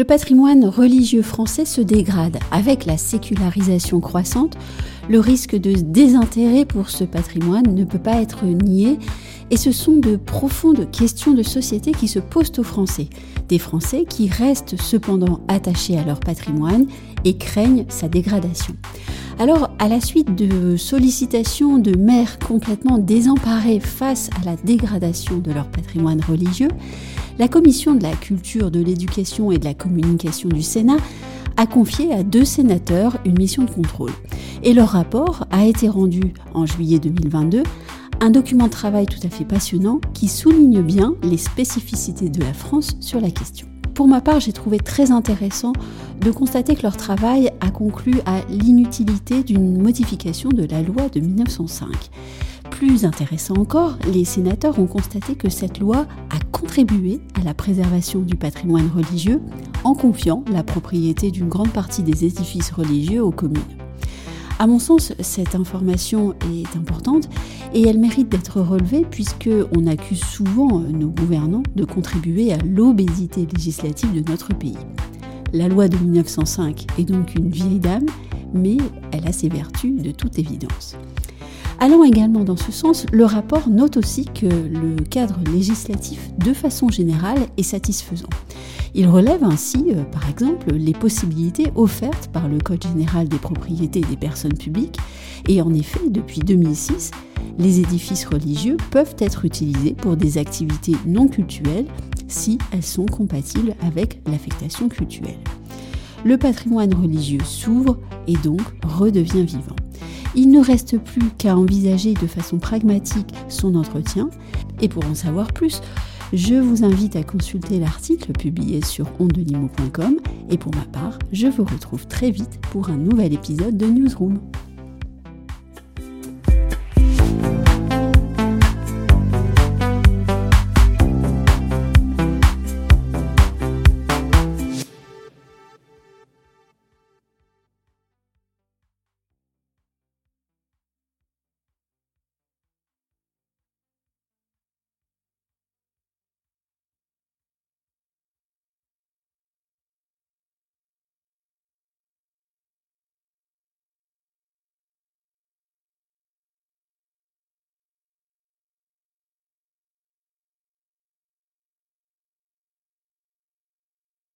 Le patrimoine religieux français se dégrade avec la sécularisation croissante. Le risque de désintérêt pour ce patrimoine ne peut pas être nié et ce sont de profondes questions de société qui se posent aux Français. Des Français qui restent cependant attachés à leur patrimoine et craignent sa dégradation. Alors, à la suite de sollicitations de maires complètement désemparés face à la dégradation de leur patrimoine religieux, la Commission de la culture, de l'éducation et de la communication du Sénat a confié à deux sénateurs une mission de contrôle. Et leur rapport a été rendu en juillet 2022 un document de travail tout à fait passionnant qui souligne bien les spécificités de la France sur la question. Pour ma part, j'ai trouvé très intéressant de constater que leur travail a conclu à l'inutilité d'une modification de la loi de 1905. Plus intéressant encore, les sénateurs ont constaté que cette loi a contribué à la préservation du patrimoine religieux en confiant la propriété d'une grande partie des édifices religieux aux communes. À mon sens, cette information est importante et elle mérite d'être relevée puisque on accuse souvent nos gouvernants de contribuer à l'obésité législative de notre pays. La loi de 1905 est donc une vieille dame, mais elle a ses vertus de toute évidence. Allant également dans ce sens, le rapport note aussi que le cadre législatif, de façon générale, est satisfaisant. Il relève ainsi, euh, par exemple, les possibilités offertes par le Code général des propriétés des personnes publiques, et en effet, depuis 2006, les édifices religieux peuvent être utilisés pour des activités non cultuelles si elles sont compatibles avec l'affectation cultuelle. Le patrimoine religieux s'ouvre et donc redevient vivant. Il ne reste plus qu'à envisager de façon pragmatique son entretien, et pour en savoir plus, je vous invite à consulter l'article publié sur ondelimo.com et pour ma part, je vous retrouve très vite pour un nouvel épisode de Newsroom.